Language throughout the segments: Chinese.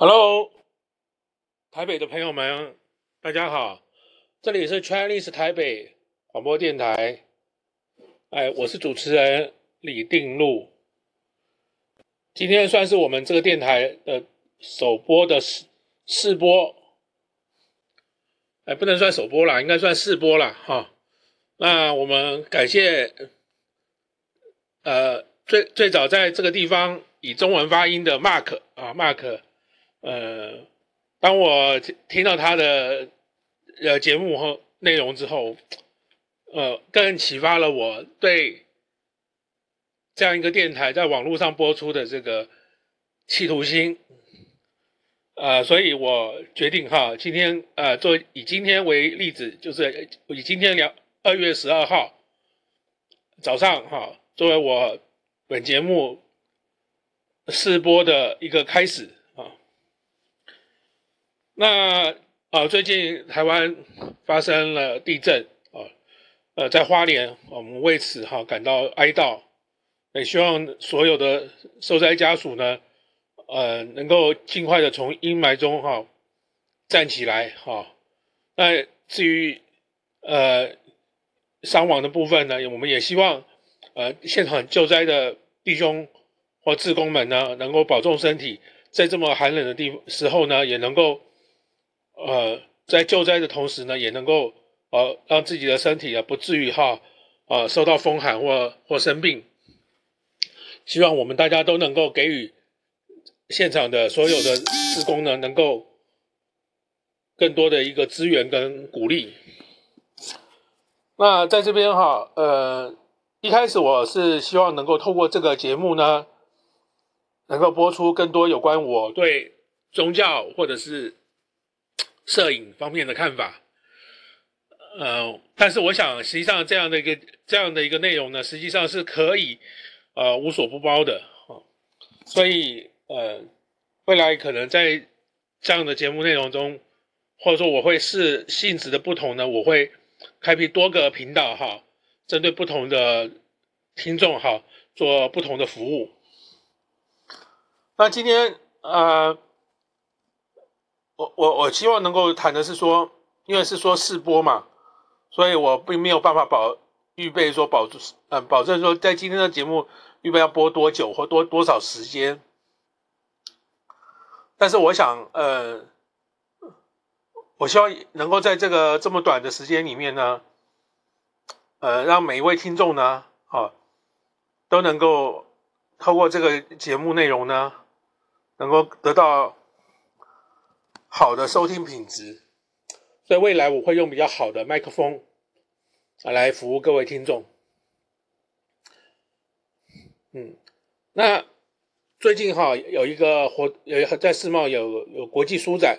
Hello，台北的朋友们，大家好，这里是 Chinese 台北广播电台，哎，我是主持人李定禄。今天算是我们这个电台的首播的试试播，哎，不能算首播啦，应该算试播啦。哈。那我们感谢，呃，最最早在这个地方以中文发音的 Mark 啊，Mark。呃，当我听到他的呃节目和内容之后，呃，更启发了我对这样一个电台在网络上播出的这个企图心，呃，所以我决定哈，今天呃，做以今天为例子，就是以今天两二月十二号早上哈，作为我本节目试播的一个开始。那啊，最近台湾发生了地震啊，呃，在花莲，我们为此哈感到哀悼，也希望所有的受灾家属呢，呃，能够尽快的从阴霾中哈站起来哈。那至于呃伤亡的部分呢，我们也希望呃现场救灾的弟兄或志工们呢，能够保重身体，在这么寒冷的地时候呢，也能够。呃，在救灾的同时呢，也能够呃让自己的身体啊不至于哈呃受到风寒或或生病。希望我们大家都能够给予现场的所有的职工呢，能够更多的一个资源跟鼓励。那在这边哈，呃，一开始我是希望能够透过这个节目呢，能够播出更多有关我对宗教或者是。摄影方面的看法，呃，但是我想，实际上这样的一个这样的一个内容呢，实际上是可以呃无所不包的啊，所以呃，未来可能在这样的节目内容中，或者说我会视性质的不同呢，我会开辟多个频道哈，针对不同的听众哈，做不同的服务。那今天呃。我我我希望能够谈的是说，因为是说试播嘛，所以我并没有办法保预备说保证，嗯，保证说在今天的节目预备要播多久或多多少时间。但是我想，呃，我希望能够在这个这么短的时间里面呢，呃，让每一位听众呢，啊，都能够透过这个节目内容呢，能够得到。好的收听品质，所以未来我会用比较好的麦克风啊来服务各位听众。嗯，那最近哈有一个活有在世贸有有国际书展，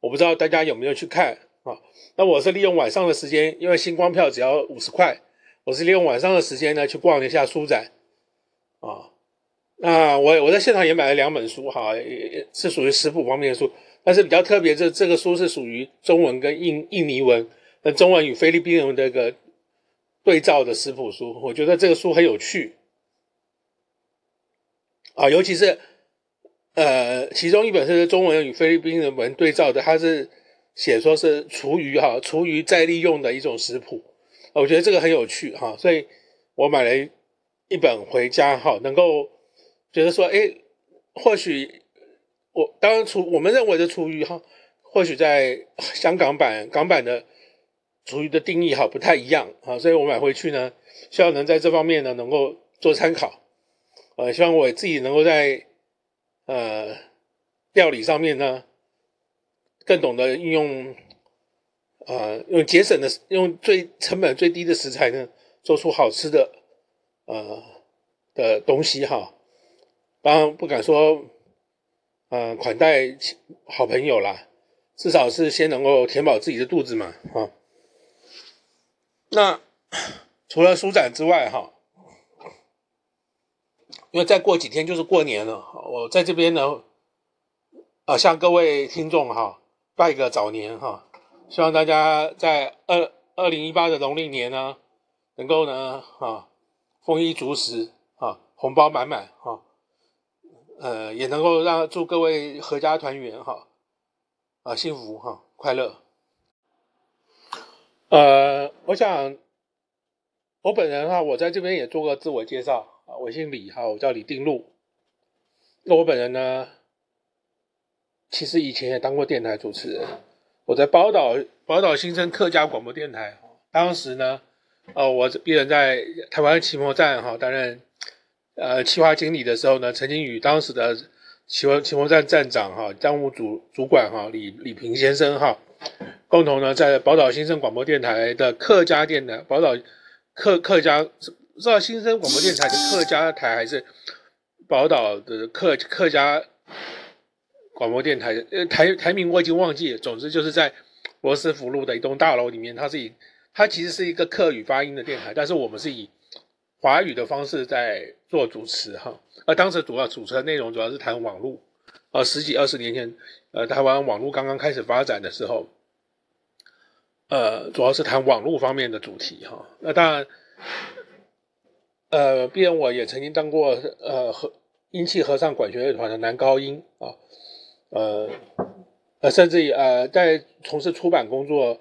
我不知道大家有没有去看啊？那我是利用晚上的时间，因为星光票只要五十块，我是利用晚上的时间呢去逛了一下书展啊。那我我在现场也买了两本书哈，是属于食谱方面的书。但是比较特别，这这个书是属于中文跟印印尼文，那中文与菲律宾文的一个对照的食谱书，我觉得这个书很有趣啊，尤其是呃，其中一本是中文与菲律宾文对照的，它是写说是厨余哈，厨余再利用的一种食谱，我觉得这个很有趣哈，所以我买了一本回家哈，能够觉得说，哎，或许。我当然厨，我们认为的厨余哈，或许在香港版港版的厨余的定义哈不太一样啊，所以我买回去呢，希望能在这方面呢能够做参考，呃，希望我自己能够在呃料理上面呢更懂得运用、呃，用节省的用最成本最低的食材呢，做出好吃的呃的东西哈，当然不敢说。呃，款待好朋友啦，至少是先能够填饱自己的肚子嘛，哈。那除了舒展之外，哈，因为再过几天就是过年了，我在这边呢，啊，向各位听众哈拜个早年哈，希望大家在二二零一八的农历年呢，能够呢，啊，丰衣足食啊，红包满满哈。呃，也能够让祝各位阖家团圆哈，啊，幸福哈，快乐。呃，我想我本人哈，我在这边也做个自我介绍啊，我姓李哈，我叫李定禄。那我本人呢，其实以前也当过电台主持人，我在宝岛宝岛新生客家广播电台，当时呢，呃，我这人在台湾期末站哈担任呃企划经理的时候呢，曾经与当时的奇摩奇摩站站长哈账务主主管哈李李平先生哈，共同呢在宝岛新生广播电台的客家电台宝岛客客家不知道新生广播电台的客家台还是。宝岛的客客家广播电台，呃，台台名我已经忘记了。总之就是在罗斯福路的一栋大楼里面，它是以它其实是一个客语发音的电台，但是我们是以华语的方式在做主持哈。而当时主要主持的内容主要是谈网络，呃，十几二十年前，呃，台湾网络刚刚开始发展的时候，呃，主要是谈网络方面的主题哈。那当然，呃，毕竟我也曾经当过呃和。英气合唱管弦乐团的男高音啊，呃呃，甚至于呃，在从事出版工作，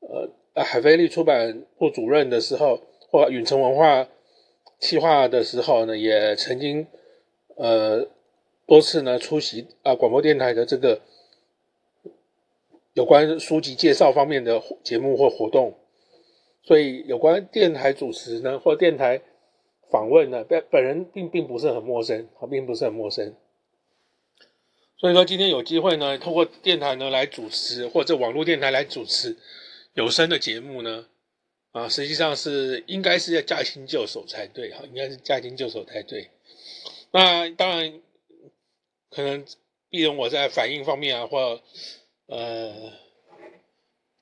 呃，海飞利出版部主任的时候，或允城文化企划的时候呢，也曾经呃多次呢出席啊广播电台的这个有关书籍介绍方面的节目或活动，所以有关电台主持呢或电台。访问呢，本本人并并不是很陌生，啊，并不是很陌生。所以说今天有机会呢，透过电台呢来主持，或者网络电台来主持有声的节目呢，啊，实际上是应该是要驾轻就熟才对，哈，应该是驾轻就熟才对。那当然，可能毕竟我在反应方面啊，或呃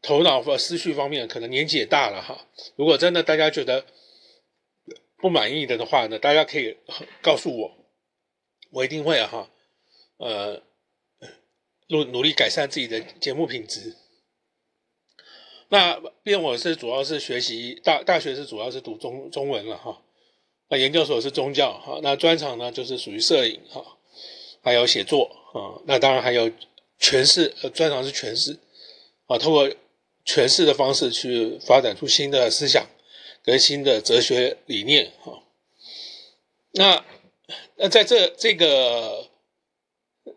头脑或思绪方面，可能年纪也大了哈。如果真的大家觉得，不满意的的话呢，大家可以告诉我，我一定会哈，呃，努努力改善自己的节目品质。那毕竟我是主要是学习大大学是主要是读中中文了哈，那研究所是宗教哈，那专长呢就是属于摄影哈，还有写作啊，那当然还有诠释，呃，专长是诠释啊，通过诠释的方式去发展出新的思想。革新的哲学理念哈，那那在这这个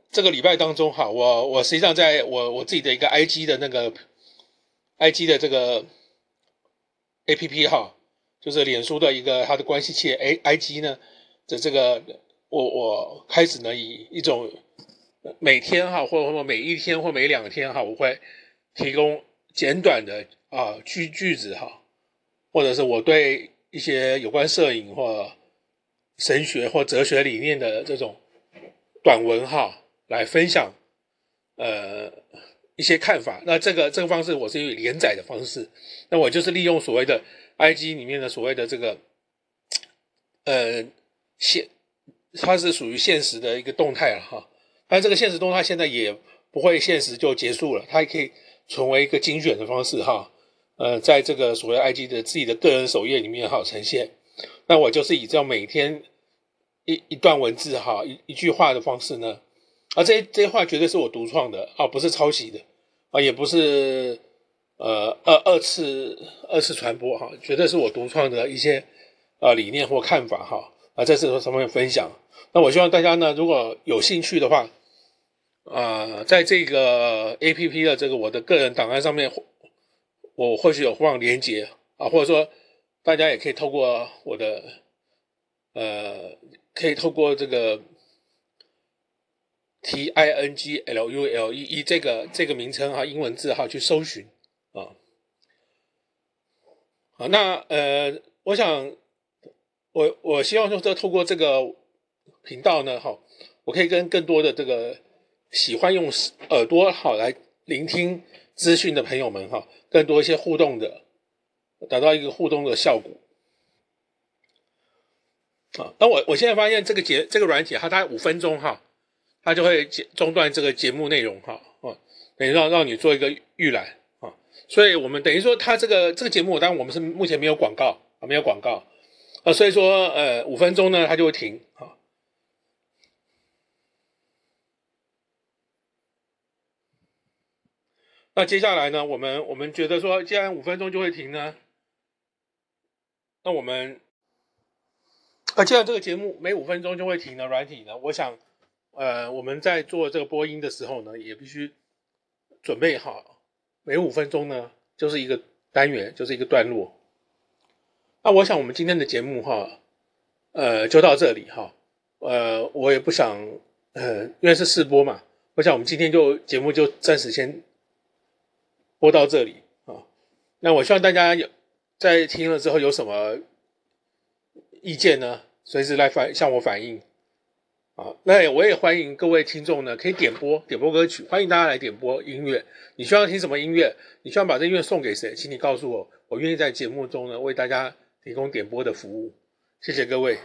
这个礼拜当中哈，我我实际上在我我自己的一个 IG 的那个 IG 的这个 APP 哈，就是脸书的一个它的关系器 A IG 呢的这个我我开始呢以一种每天哈或或每一天或每两天哈，我会提供简短的啊句句子哈。或者是我对一些有关摄影或神学或哲学理念的这种短文哈，来分享呃一些看法。那这个这个方式我是以连载的方式，那我就是利用所谓的 IG 里面的所谓的这个呃现，它是属于现实的一个动态了哈。但这个现实动态现在也不会现实就结束了，它也可以成为一个精选的方式哈。呃，在这个所谓 IG 的自己的个人首页里面哈呈现，那我就是以这样每天一一段文字哈一一句话的方式呢，啊这这些话绝对是我独创的啊，不是抄袭的啊，也不是呃二二次二次传播哈，绝对是我独创的一些呃理念或看法哈啊，在这上面分享。那我希望大家呢，如果有兴趣的话，啊，在这个 APP 的这个我的个人档案上面。我或许有放连接啊，或者说大家也可以透过我的呃，可以透过这个 T I N G L U L E E 这个这个名称哈，英文字哈去搜寻啊。好，那呃，我想我我希望说，这透过这个频道呢，哈，我可以跟更多的这个喜欢用耳朵好来聆听资讯的朋友们哈。更多一些互动的，达到一个互动的效果。啊，那我我现在发现这个节这个软体，它大概五分钟哈，它就会中断这个节目内容哈啊等于让让你做一个预览啊所以我们等于说它这个这个节目当然我们是目前没有广告啊没有广告啊所以说呃五分钟呢它就会停啊那接下来呢我们我们觉得说既然五分钟就会停呢那我们啊既然这个节目每五分钟就会停呢软体呢我想呃，我们在做这个播音的时候呢，也必须准备好，每五分钟呢就是一个单元，就是一个段落。那我想我们今天的节目哈，呃，就到这里哈，呃，我也不想，呃，因为是试播嘛，我想我们今天就节目就暂时先。播到这里啊，那我希望大家有在听了之后有什么意见呢？随时来反向我反映啊。那我也欢迎各位听众呢，可以点播点播歌曲，欢迎大家来点播音乐。你需要听什么音乐？你需要把这音乐送给谁？请你告诉我，我愿意在节目中呢为大家提供点播的服务。谢谢各位。